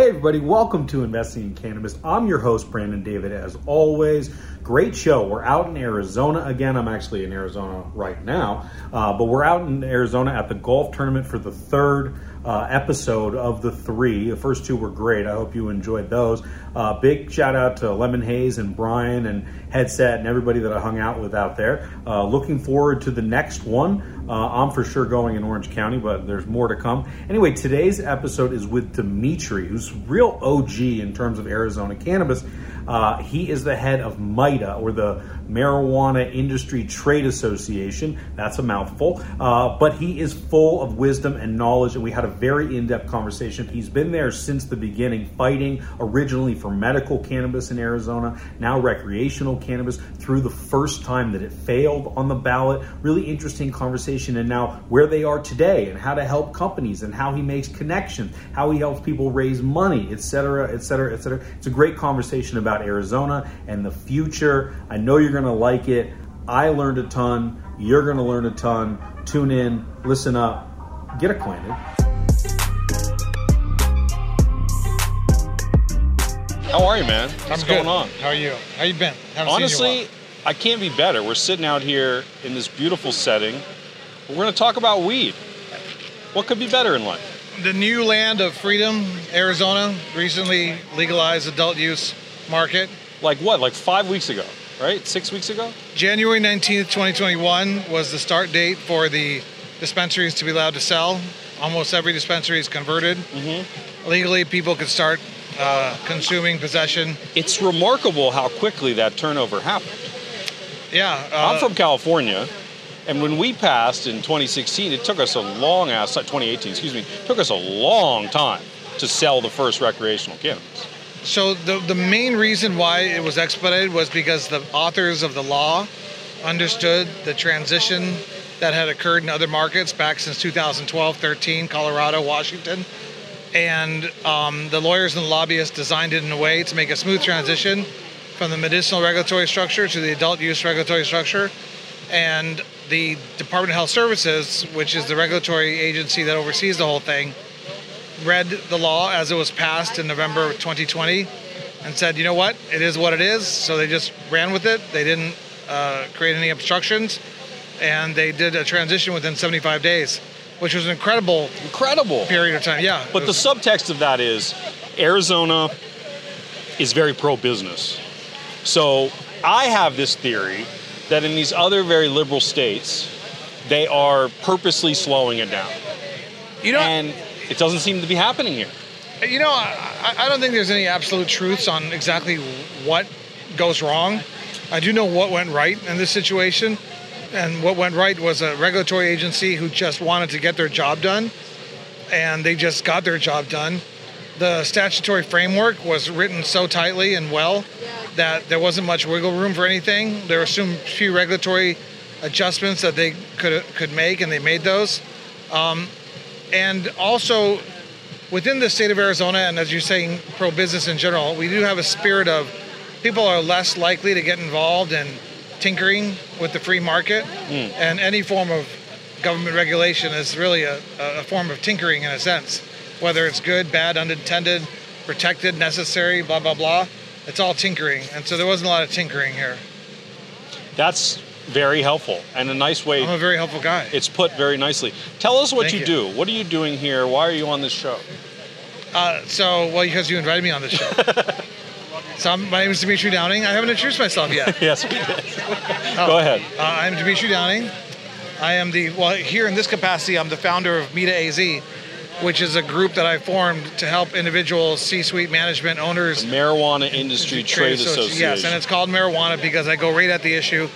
Hey, everybody, welcome to Investing in Cannabis. I'm your host, Brandon David, as always. Great show. We're out in Arizona again. I'm actually in Arizona right now, uh, but we're out in Arizona at the golf tournament for the third uh, episode of the three. The first two were great. I hope you enjoyed those. Uh, big shout out to Lemon Haze and Brian and Headset and everybody that I hung out with out there. Uh, looking forward to the next one. Uh, I'm for sure going in Orange County, but there's more to come. Anyway, today's episode is with Dimitri, who's real OG in terms of Arizona cannabis. Uh, he is the head of MITA, or the Marijuana Industry Trade Association. That's a mouthful. Uh, but he is full of wisdom and knowledge, and we had a very in depth conversation. He's been there since the beginning, fighting originally for medical cannabis in Arizona, now recreational cannabis, through the first time that it failed on the ballot. Really interesting conversation, and now where they are today, and how to help companies, and how he makes connections, how he helps people raise money, etc., etc., etc. It's a great conversation about Arizona and the future. I know you're going to like it. I learned a ton. You're going to learn a ton. Tune in, listen up, get acquainted. How are you, man? What's I'm going good. on? How are you? How you been? Haven't Honestly, seen you I can't be better. We're sitting out here in this beautiful setting. We're going to talk about weed. What could be better in life? the new land of freedom, Arizona, recently legalized adult use market. Like what? Like five weeks ago, right? Six weeks ago? January 19th, 2021 was the start date for the dispensaries to be allowed to sell. Almost every dispensary is converted. Mm-hmm. Legally, people could start uh, consuming possession. It's remarkable how quickly that turnover happened. Yeah. Uh, I'm from California, and when we passed in 2016, it took us a long ass, 2018, excuse me, took us a long time to sell the first recreational cannabis. So the the main reason why it was expedited was because the authors of the law understood the transition that had occurred in other markets back since 2012, 13, Colorado, Washington, and um, the lawyers and the lobbyists designed it in a way to make a smooth transition from the medicinal regulatory structure to the adult use regulatory structure, and the Department of Health Services, which is the regulatory agency that oversees the whole thing, read the law as it was passed in November of 2020 and said, you know what, it is what it is. So they just ran with it. They didn't uh, create any obstructions, and they did a transition within 75 days, which was an incredible Incredible. period of time. Yeah. But it the subtext of that is Arizona is very pro business. So I have this theory that in these other very liberal states, they are purposely slowing it down. you know, And it doesn't seem to be happening here. You know, I, I don't think there's any absolute truths on exactly what goes wrong. I do know what went right in this situation. And what went right was a regulatory agency who just wanted to get their job done. And they just got their job done. The statutory framework was written so tightly and well that there wasn't much wiggle room for anything. There were some few regulatory adjustments that they could could make, and they made those. Um, and also, within the state of Arizona, and as you're saying, pro business in general, we do have a spirit of people are less likely to get involved in tinkering with the free market, hmm. and any form of government regulation is really a, a form of tinkering in a sense, whether it's good, bad, unintended, protected, necessary, blah blah blah. It's all tinkering, and so there wasn't a lot of tinkering here. That's very helpful and a nice way. I'm a very helpful guy. It's put very nicely. Tell us what you, you. do. What are you doing here? Why are you on this show? Uh, so, well, because you invited me on this show. so, I'm, my name is Dimitri Downing. I haven't introduced myself yet. yes, we did. Oh. Go ahead. Uh, I'm Dimitri Downing. I am the, well, here in this capacity, I'm the founder of MITA AZ, which is a group that I formed to help individuals, C suite management, owners, Marijuana Industry Trade Associ- Association. Yes, and it's called marijuana because I go right at the issue.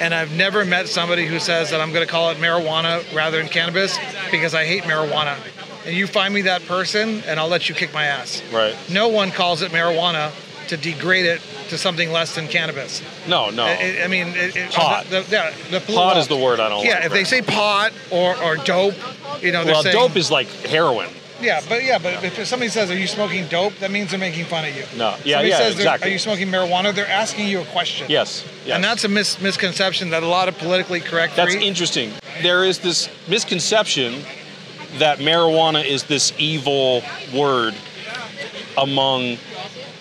And I've never met somebody who says that I'm going to call it marijuana rather than cannabis because I hate marijuana. And you find me that person, and I'll let you kick my ass. right. No one calls it marijuana to degrade it to something less than cannabis. No, no. I, I mean, it, it, Pot. The, the, yeah, the Pot is the word I don't Yeah, like. if they say pot or, or dope, you know, they're well, saying dope is like heroin. Yeah, but yeah, but if somebody says, "Are you smoking dope?" That means they're making fun of you. No, yeah, Somebody yeah, says, exactly. Are you smoking marijuana? They're asking you a question. Yes, yes. And that's a mis- misconception that a lot of politically correct. That's free- interesting. There is this misconception that marijuana is this evil word among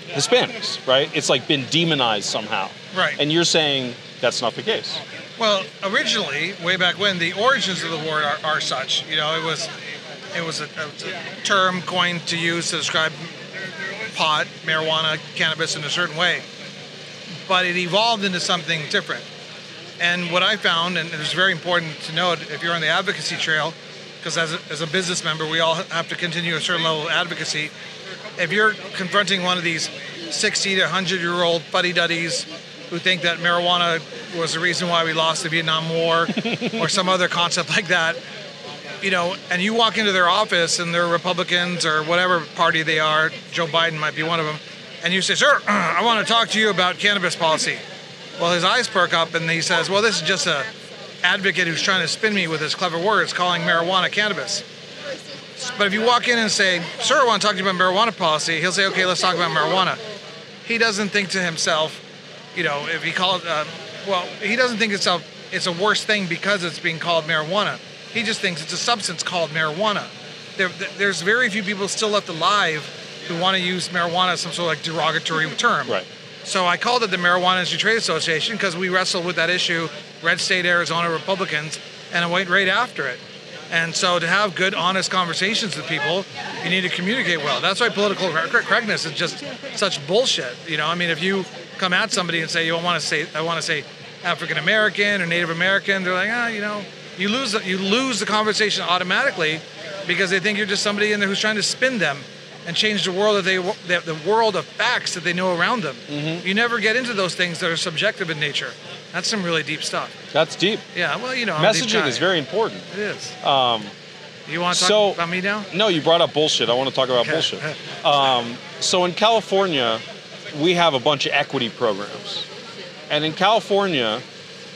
Hispanics, right? It's like been demonized somehow. Right. And you're saying that's not the case. Well, originally, way back when, the origins of the word are, are such. You know, it was it was a, a term coined to use to describe pot, marijuana, cannabis in a certain way. But it evolved into something different. And what I found, and it's very important to note if you're on the advocacy trail, because as as a business member, we all have to continue a certain level of advocacy. If you're confronting one of these 60 to 100 year old buddy duddies who think that marijuana was the reason why we lost the Vietnam War or some other concept like that, you know, and you walk into their office and they're Republicans or whatever party they are, Joe Biden might be one of them, and you say, Sir, I want to talk to you about cannabis policy. Well, his eyes perk up and he says, Well, this is just a advocate who's trying to spin me with his clever words calling marijuana cannabis. But if you walk in and say, Sir, I want to talk to you about marijuana policy, he'll say, Okay, let's talk about marijuana. He doesn't think to himself, you know, if he calls, uh, well, he doesn't think itself it's a worse thing because it's being called marijuana. He just thinks it's a substance called marijuana. There, there's very few people still left alive who want to use marijuana as some sort of like derogatory term. Right. So I called it the Marijuana Industry Trade Association because we wrestled with that issue, red state Arizona Republicans, and I went right after it. And so to have good, honest conversations with people, you need to communicate well. That's why political correctness is just such bullshit. You know, I mean, if you come at somebody and say you want to say I want to say African American or Native American, they're like, ah, you know, you lose you lose the conversation automatically because they think you're just somebody in there who's trying to spin them and change the world that they the world of facts that they know around them. Mm-hmm. You never get into those things that are subjective in nature. That's some really deep stuff. That's deep. Yeah, well, you know, I'm a deep Messaging is very important. It is. Um, You want to talk so- about me now? no, you brought up bullshit. I want to talk about Okay. bullshit. Um, so in California, we have a bunch of equity programs, and in California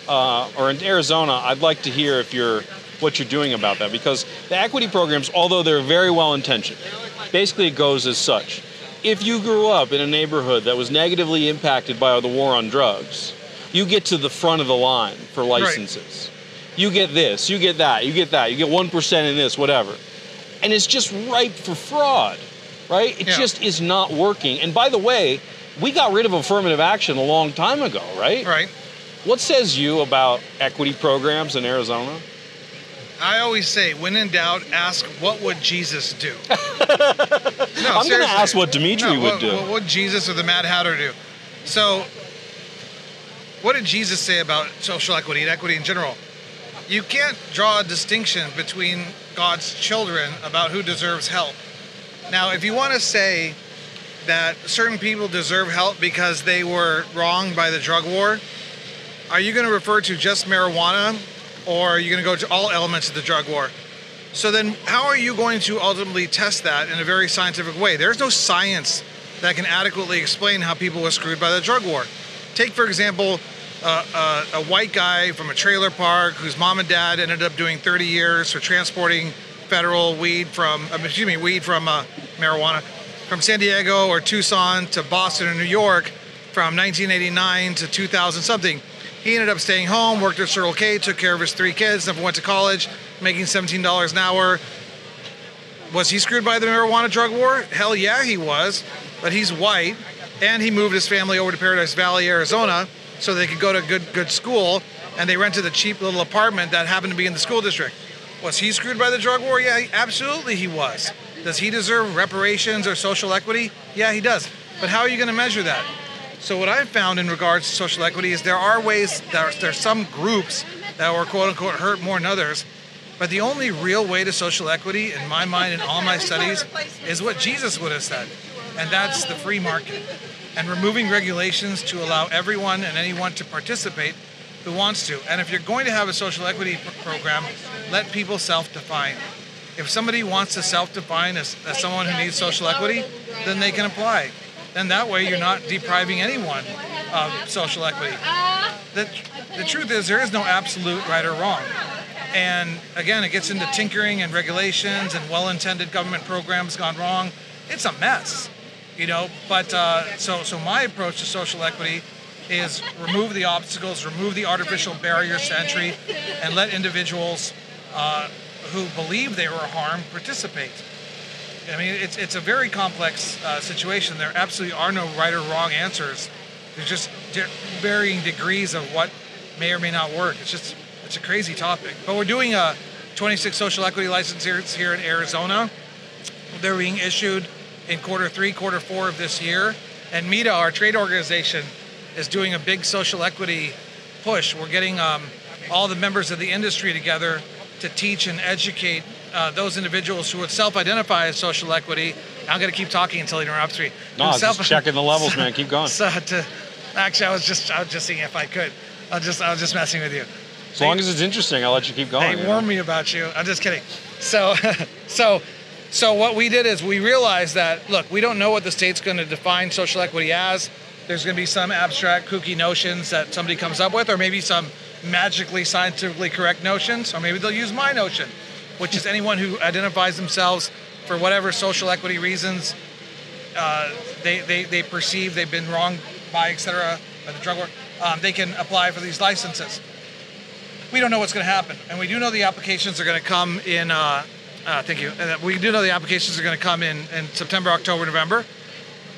uh, or in Arizona, I'd like to hear if you're what you're doing about that because the equity programs, although they're very well intentioned, basically it goes as such: if you grew up in a neighborhood that was negatively impacted by the war on drugs, you get to the front of the line for licenses. You get this, you get that, you get that, you get one percent in this, whatever and it's just ripe for fraud, right? It Yeah. just is not working. And by the way, we got rid of affirmative action a long time ago, right? Right. What says you about equity programs in Arizona? I always say, when in doubt, ask what would Jesus do. no, I'm going to ask what Dimitri No, would what, do. What would Jesus or the Mad Hatter do? So, what did Jesus say about social equity and equity in general? You can't draw a distinction between God's children about who deserves help. Now, if you want to say that certain people deserve help because they were wronged by the drug war, are you going to refer to just marijuana or are you going to go to all elements of the drug war? So then, how are you going to ultimately test that in a very scientific way? There's no science that can adequately explain how people were screwed by the drug war. Take, for example, uh, uh, a white guy from a trailer park whose mom and dad ended up doing 30 years for transporting federal weed from, uh, excuse me, weed from uh, marijuana from San Diego or Tucson to Boston or New York from 1989 to 2000 something. He ended up staying home, worked at Circle K, took care of his three kids, never went to college, making $17 an hour. Was he screwed by the marijuana drug war? Hell yeah, he was. But he's white, and he moved his family over to Paradise Valley, Arizona, so they could go to a good good school. And they rented a cheap little apartment that happened to be in the school district. Was he screwed by the drug war? Yeah, absolutely he was. Does he deserve reparations or social equity? Yeah, he does. But how are you going to measure that? So what I've found in regards to social equity is there are ways there there are some groups that were quote unquote hurt more than others, but the only real way to social equity, in my mind, in all my studies, is what Jesus would have said, and that's the free market, and removing regulations to allow everyone and anyone to participate who wants to. And if you're going to have a social equity pr- program, let people self-define. If somebody wants to self-define as, as someone who needs social equity, then they can apply. Then that way you're not depriving anyone of social equity. The, the truth is there is no absolute right or wrong. And again, it gets into tinkering and regulations and well-intended government programs gone wrong. It's a mess, you know. But uh, so so my approach to social equity is remove the obstacles, remove the artificial barriers to entry, and let individuals uh, who believe they were harmed participate. I mean, it's it's a very complex uh, situation. There absolutely are no right or wrong answers. There's just di- varying degrees of what may or may not work. It's just it's a crazy topic. But we're doing a 26 social equity licenses here in Arizona. They're being issued in quarter three, quarter four of this year. And MITA, our trade organization, is doing a big social equity push. We're getting um, all the members of the industry together to teach and educate uh, those individuals who would self-identify as social equity. I'm going to keep talking until he interrupts me. No, just checking the levels, man. Keep going. So to, actually, I was just I was just seeing if I could. I was just I was just messing with you. As long as it's interesting, I'll let you keep going. Hey, you warn know? me about you. I'm just kidding. So, so, so what we did is we realized that look, we don't know what the state's going to define social equity as. There's going to be some abstract, kooky notions that somebody comes up with, or maybe some magically scientifically correct notions, or maybe they'll use my notion, which is anyone who identifies themselves for whatever social equity reasons uh, they, they, they perceive they've been wronged by, et cetera, by the drug war, um, they can apply for these licenses we don't know what's going to happen, and we do know the applications are going to come in. Uh, uh, thank you. We do know the applications are going to come in in September, October, November.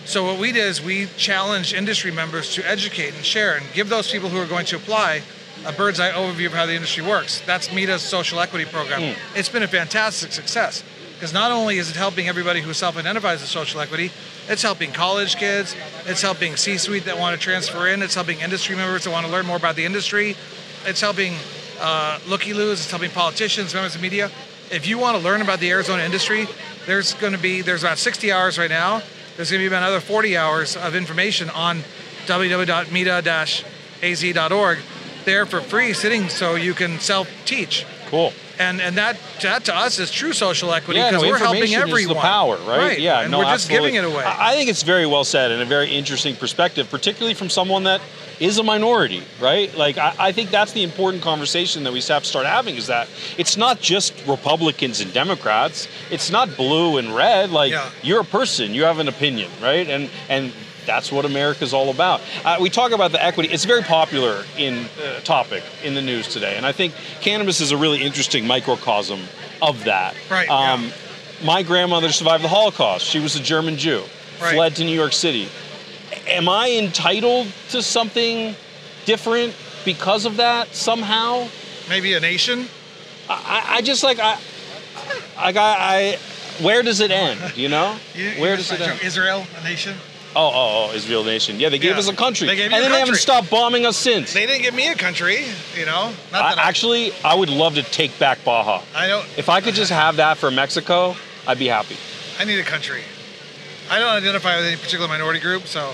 So what we did is we challenged industry members to educate and share and give those people who are going to apply a bird's eye overview of how the industry works. That's MITA's social equity program. It's been a fantastic success because not only is it helping everybody who self-identifies as social equity, it's helping college kids, it's helping C-suite that want to transfer in, it's helping industry members that want to learn more about the industry, it's helping uh, looky-loos, it's helping politicians, members of media. If you want to learn about the Arizona industry, there's going to be there's about 60 hours right now. There's going to be about another 40 hours of information on www.mita-az.org there for free, sitting so you can self-teach. Cool. And and that that to us is true social equity Yeah, because no, we're helping everyone. is the power, right? Yeah, and no, we're just absolutely. giving it away. I I think it's very well said and a very interesting perspective, particularly from someone that is a minority, right? Like, I, I think that's the important conversation that we have to start having is that it's not just Republicans and Democrats. It's not blue and red. Like, Yeah. you're a person, you have an opinion, right? And and that's what America's all about. Uh, we talk about the equity. It's a very popular in uh, topic in the news today, and I think cannabis is a really interesting microcosm of that. Right, Um, yeah. My grandmother survived the Holocaust. She was a German Jew, Right. fled to New York City. Am I entitled to something different because of that somehow? Maybe a nation. I, I just like I, I, I, where does it end? You know, You- where does it end? Israel, a nation. Oh, oh, oh, Israel nation. Yeah, they gave Yeah. us a country, They gave you and a then they haven't country. stopped bombing us since. They didn't give me a country, you know. Not I, that I, actually, I would love to take back Baja. I don't. If I could just have that for Mexico, I'd be happy. I need a country. I don't identify with any particular minority group, so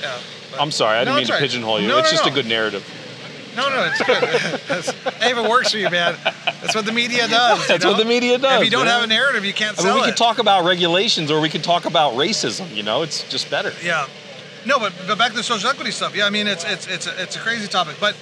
yeah. but- I'm sorry, I didn't No, mean it's to all right. pigeonhole you. No, it's no, just no. a good narrative. No, no, it's good. That's- hey, if it works for you, man, that's what the media does. you That's what the media does, If you don't man. have a narrative, you can't I sell mean, we it. could talk about regulations or we could talk about racism. You know, it's just better. Yeah. No, but, but back to the social equity stuff. Yeah, I mean it's it's it's a, it's a crazy topic, but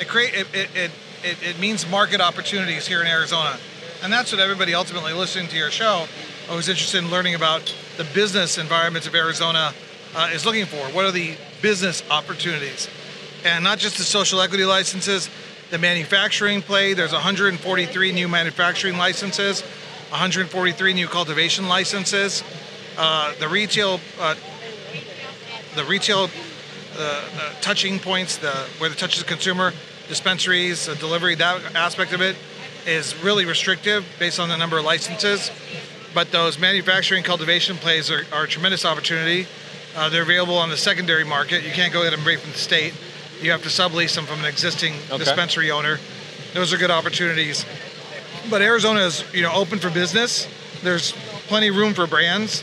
it create it it, it it it means market opportunities here in Arizona, and that's what everybody ultimately listening to your show, who's interested in learning about the business environments of Arizona, uh, is looking for. What are the business opportunities, and not just the social equity licenses, the manufacturing play. There's 143 new manufacturing licenses, 143 new cultivation licenses. Uh, the retail uh, the retail uh, uh, touching points, the where the touches the consumer, dispensaries, uh, delivery, that aspect of it is really restrictive based on the number of licenses. But those manufacturing cultivation plays are, are a tremendous opportunity. Uh, they're available on the secondary market. You can't go get them right from the state. You have to sublease them from an existing Okay. dispensary owner. Those are good opportunities. But Arizona is, you know, open for business. There's plenty of room for brands.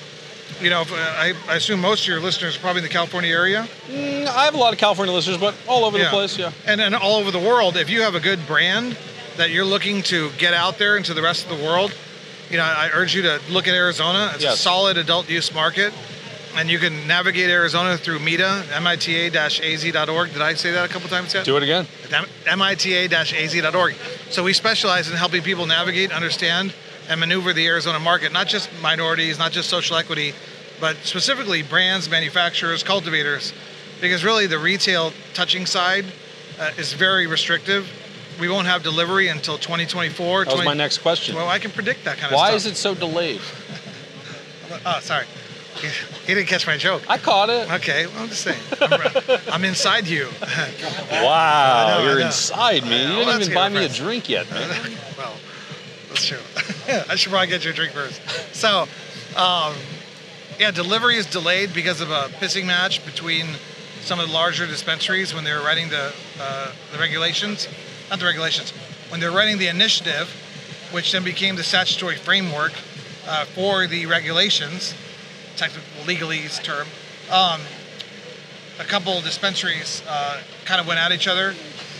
You know, if, uh, I, I assume most of your listeners are probably in the California area. Mm, I have a lot of California listeners, but all over the place. Yeah. And, and all over the world, if you have a good brand that you're looking to get out there into the rest of the world, you know, I urge you to look at Arizona. It's a solid adult use market. And you can navigate Arizona through MITA, MITA-AZ.org. Did I say that a couple times yet? Do it again. MITA-AZ.org. So we specialize in helping people navigate, understand, and maneuver the Arizona market, not just minorities, not just social equity, but specifically brands, manufacturers, cultivators, because really the retail touching side uh, is very restrictive. We won't have delivery until 2024. That was my next question. Well, I can predict that kind of Why is it so delayed? Oh, sorry. He, he didn't catch my joke. I caught it. Okay, well, I'm just saying. I'm, I'm inside you. Wow, know, you're inside me. You didn't Well, even buy me a drink yet, man. well, that's true. I should probably get you a drink first. So, um, yeah, delivery is delayed because of a pissing match between some of the larger dispensaries when they were writing the uh, the regulations, not the regulations, when they were writing the initiative, which then became the statutory framework uh, for the regulations, technical legalese term. Um, a couple of dispensaries uh, kind of went at each other,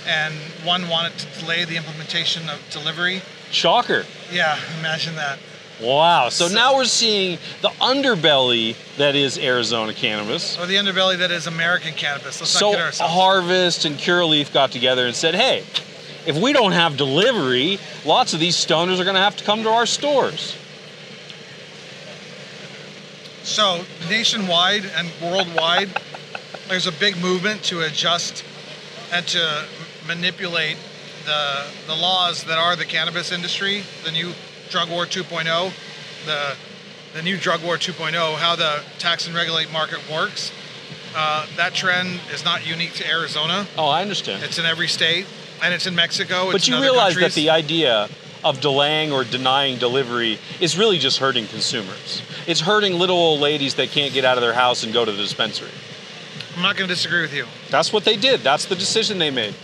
and one wanted to delay the implementation of delivery. Shocker. Yeah, imagine that. Wow. So, So- now we're seeing the underbelly that is Arizona cannabis. Or the underbelly that is American cannabis. Let's So not kid ourselves. Harvest and Curaleaf got together and said, "Hey, if we don't have delivery, lots of these stoners are going to have to come to our stores." So nationwide and worldwide, there's a big movement to adjust and to manipulate the the laws that are the cannabis industry, the new drug war 2.0, the the new drug war 2.0, how the tax and regulate market works. Uh, that trend is not unique to Arizona. Oh, I understand. It's in every state, and it's in Mexico. But you realize that the idea of delaying or denying delivery is really just hurting consumers. It's hurting little old ladies that can't get out of their house and go to the dispensary. I'm not going to disagree with you. That's what they did. That's the decision they made.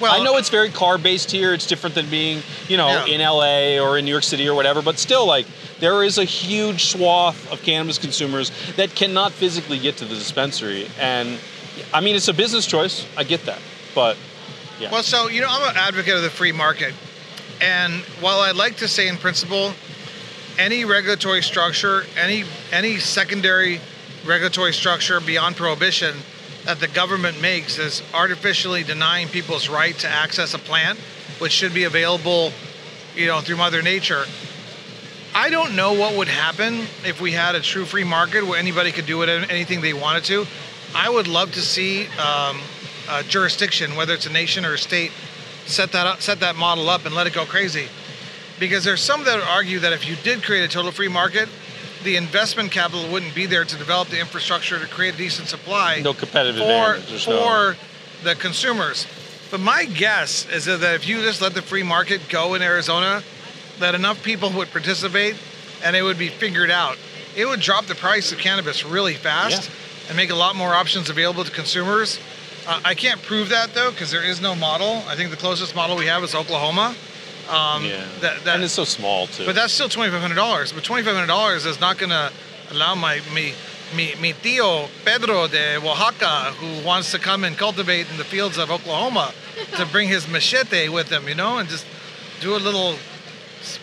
Well, I know it's very car based here. It's different than being, you know, Yeah. in LA or in New York City or whatever, but still like there is a huge swath of cannabis consumers that cannot physically get to the dispensary and I mean it's a business choice. I get that. But yeah. Well, so you know, I'm an advocate of the free market, and while I'd like to say in principle, any regulatory structure, any any secondary regulatory structure beyond prohibition that the government makes is artificially denying people's right to access a plant, which should be available, you know, through Mother Nature. I don't know what would happen if we had a true free market where anybody could do it anything they wanted to. I would love to see um, jurisdiction, whether it's a nation or a state, set that up, set that model up and let it go crazy. Because there's some that argue that if you did create a total free market, the investment capital wouldn't be there to develop the infrastructure to create a decent supply no competitive for for no- the consumers. But my guess is that if you just let the free market go in Arizona, that enough people would participate and it would be figured out. It would drop the price of cannabis really fast and make a lot more options available to consumers. Uh, I can't prove that though because there is no model. I think the closest model we have is Oklahoma. Um, yeah. that- that- and it's so small too. but that's still twenty five hundred dollars. But twenty five hundred dollars is not going to allow my me mi, mi tío Pedro de Oaxaca, who wants to come and cultivate in the fields of Oklahoma, to bring his machete with him, you know, and just do a little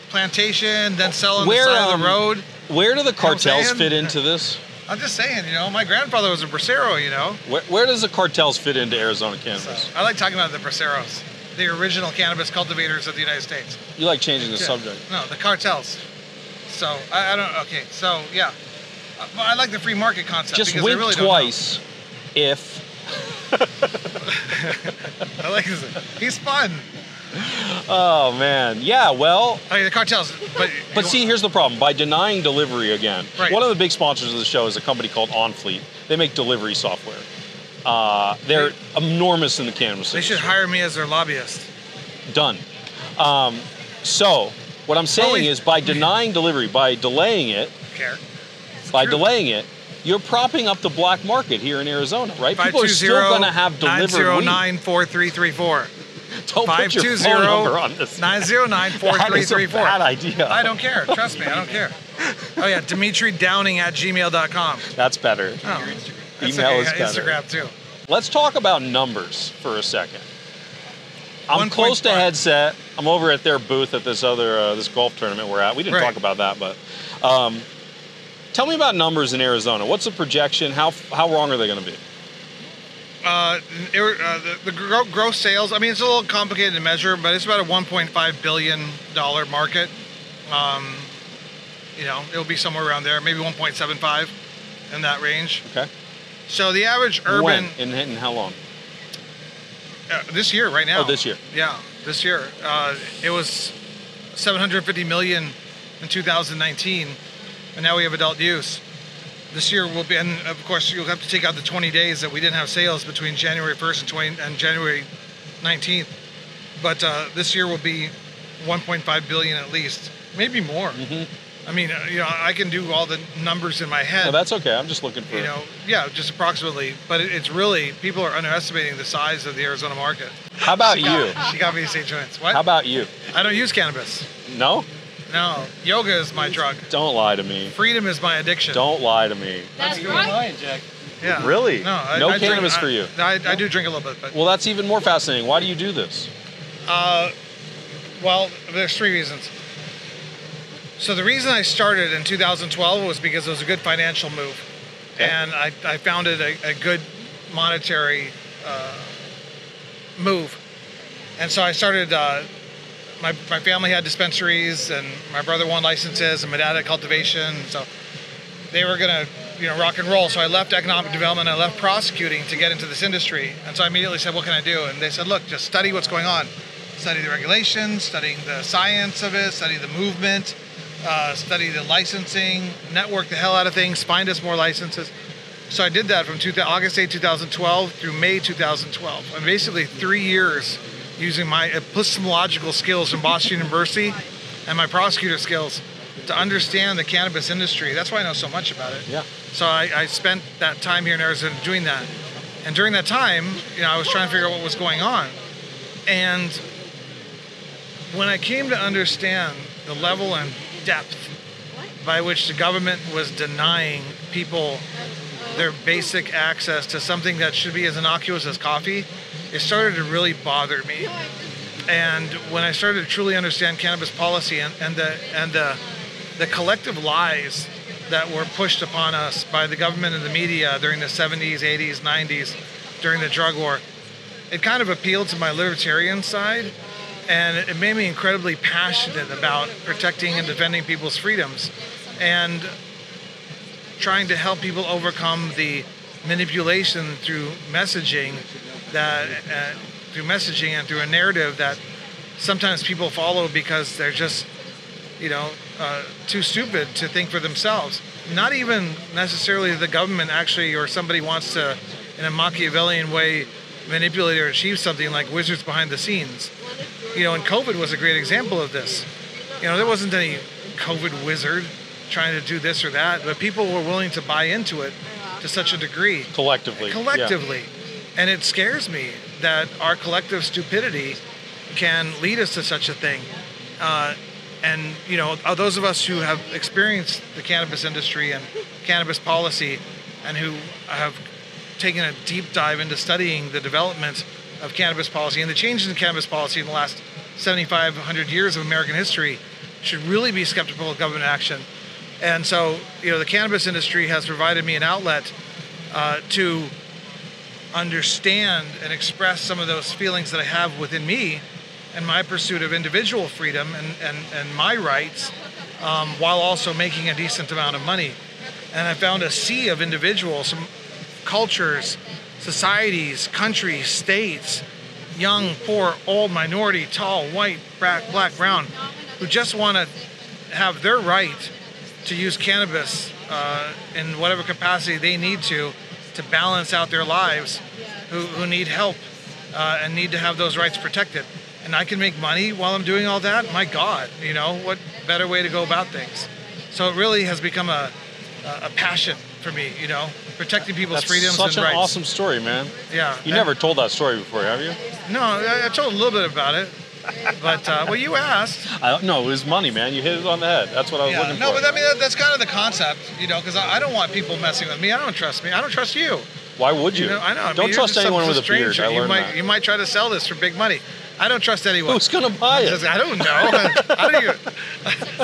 plantation, then sell on Where, the side of um, the road. Where do the what I'm cartels fit into this? I'm just saying, you know, my grandfather was a bracero, you know. Where, where does the cartels fit into Arizona So cannabis? I like talking about the braceros, the original cannabis cultivators of the United States. You like changing the Yeah. subject. No, the cartels. So I, I don't. Okay, so yeah, but I like the free market concept. Just because I wink really twice if I like this. He's fun. Oh man, yeah. Well, Okay, the cartels. But but see, here's the problem: by denying delivery again, Right. one of the big sponsors of the show is a company called OnFleet. They make delivery software. Uh, they're enormous in the cannabis they should hire me as their lobbyist. Done. Um, so what I'm saying wait. is, by denying delivery, by delaying it, Care. by true. delaying it, you're propping up the black market here in Arizona, right? People are still going to have delivered. 909-4334. Don't put your phone number on this. 909-4334. That is a bad idea. I don't care. Trust me, I don't care. Oh yeah, Dimitri Downing at gmail.com. That's better. Oh, that's Email okay. is better. Instagram too. Let's talk about numbers for a second. I'm close to headset. I'm over at their booth at this other uh, this golf tournament we're at. We didn't Right. talk about that, but um, tell me about numbers in Arizona. What's the projection? How how wrong are they going to be? Uh, it- uh, the, the gross sales. I mean, it's a little complicated to measure, but it's about a 1.5 billion dollar market. Um, you know, it'll be somewhere around there, maybe 1.75 in that range. Okay. So the average urban when and, and how long? uh, this year, right now. Oh, this year. Yeah, this year. Uh, it was 750 million in 2019. and now we have adult use. This year will be, and of course you'll have to take out the 20 days that we didn't have sales between January 1st and 20 and January 19th. But uh, this year will be 1.5 billion at least, maybe more. I mean, uh, you know, I can do all the numbers in my head. No, that's okay. I'm just looking for you know, yeah, just approximately. But it, it's really people are underestimating the size of the Arizona market. How about She you? got- She got me to say joints. What? How about you? I don't use cannabis. No? No, yoga is my drug. Don't lie to me. Freedom is my addiction. Don't lie to me. That's right. Yeah. Really? No. I, No I drink- cannabis I- for you? I, I do drink a little bit, but Well, that's even more fascinating. Why do you do this? well, there's three reasons. So the reason I started in 2012 was because it was a good financial move, Okay. and I, I found it a, a good monetary uh, move, and so I started. Uh, my, my family had dispensaries, and my brother won licenses, and my dad had cultivation. So they were gonna, you know, rock and roll. So I left economic development, I left prosecuting to get into this industry. And so I immediately said, "What can I do?" And they said, "Look, just study what's going on, study the regulations, studying the science of it, study the movement, uh, study the licensing, network the hell out of things, find us more licenses." So I did that from two, August 8, 2012 through May 2012. And basically three years using my epistemological skills from Boston University and my prosecutor skills to understand the cannabis industry. That's why I know so much about it. Yeah. So I, I spent that time here in Arizona doing that. And during that time, you know, I was trying to figure out what was going on. And when I came to understand the level and depth by which the government was denying people their basic access to something that should be as innocuous as coffee, it started to really bother me. And when I started to truly understand cannabis policy and, and the and the the collective lies that were pushed upon us by the government and the media during the 70s, 80s, 90s, during the drug war, it kind of appealed to my libertarian side and it made me incredibly passionate about protecting and defending people's freedoms and trying to help people overcome the manipulation through messaging that uh, through messaging and through a narrative that sometimes people follow because they're just you know uh, too stupid to think for themselves not even necessarily the government actually or somebody wants to in a machiavellian way manipulate or achieve something like wizards behind the scenes you know and covid was a great example of this you know there wasn't any covid wizard trying to do this or that but people were willing to buy into it to such a degree Collectively. yeah. And it scares me that our collective stupidity can lead us to such a thing. Uh, and, you know, uh, those of us who have experienced the cannabis industry and cannabis policy and who have taken a deep dive into studying the development of cannabis policy and the changes in cannabis policy in the last 7,500 years of American history should really be skeptical of government action. And so, you know, the cannabis industry has provided me an outlet uh, to understand and express some of those feelings that I have within me and my pursuit of individual freedom and, and, and my rights um, while also making a decent amount of money. And I found a sea of individuals, some cultures, societies, countries, states, young, poor, old, minority, tall, white, black, brown, who just want to have their right to use cannabis uh, in whatever capacity they need to to balance out their lives, who, who need help uh, and need to have those rights protected. And I can make money while I'm doing all that. My God, you know what better way to go about things? So it really has become a a passion for me, you know, protecting people's That's freedoms such and an awesome story, man. Yeah. You and- never told that story before, have you? No, I, I told a little bit about it, but uh, well, you asked. I don't know. It was money, man. You hit it on the head. That's what I was Yeah, looking no, for. but I mean that, that's kind of the concept, you know, because I, I don't want people messing with me. I don't trust me. I don't trust you. Why would you? You know, I know. I don't you're trust anyone with a some beard. stranger. I you learned might that. you might try to sell this for big money. I don't trust anyone. Who's gonna buy it? I don't know. I don't even.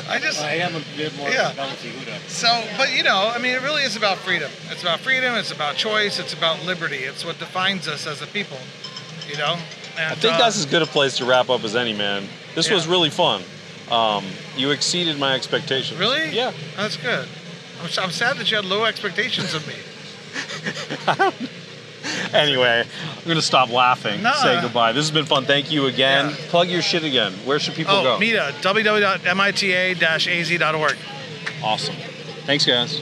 I just. I am a bit more Yeah. bouncy So, but you know, I mean, it really is about freedom. It's about freedom. It's about choice. It's about liberty. It's what defines us as a people. You know. And, I think uh, that's as good a place to wrap up as any, man. This was really fun. Um, you exceeded my expectations. Really? Yeah. That's good. I'm, I'm sad that you had low expectations of me. Anyway, I'm gonna stop laughing. No. Say goodbye. This has been fun. Thank you again. Yeah. Plug your shit again. Where should people go? Oh, go? MITA, www.mita-az.org. Awesome. Thanks, guys.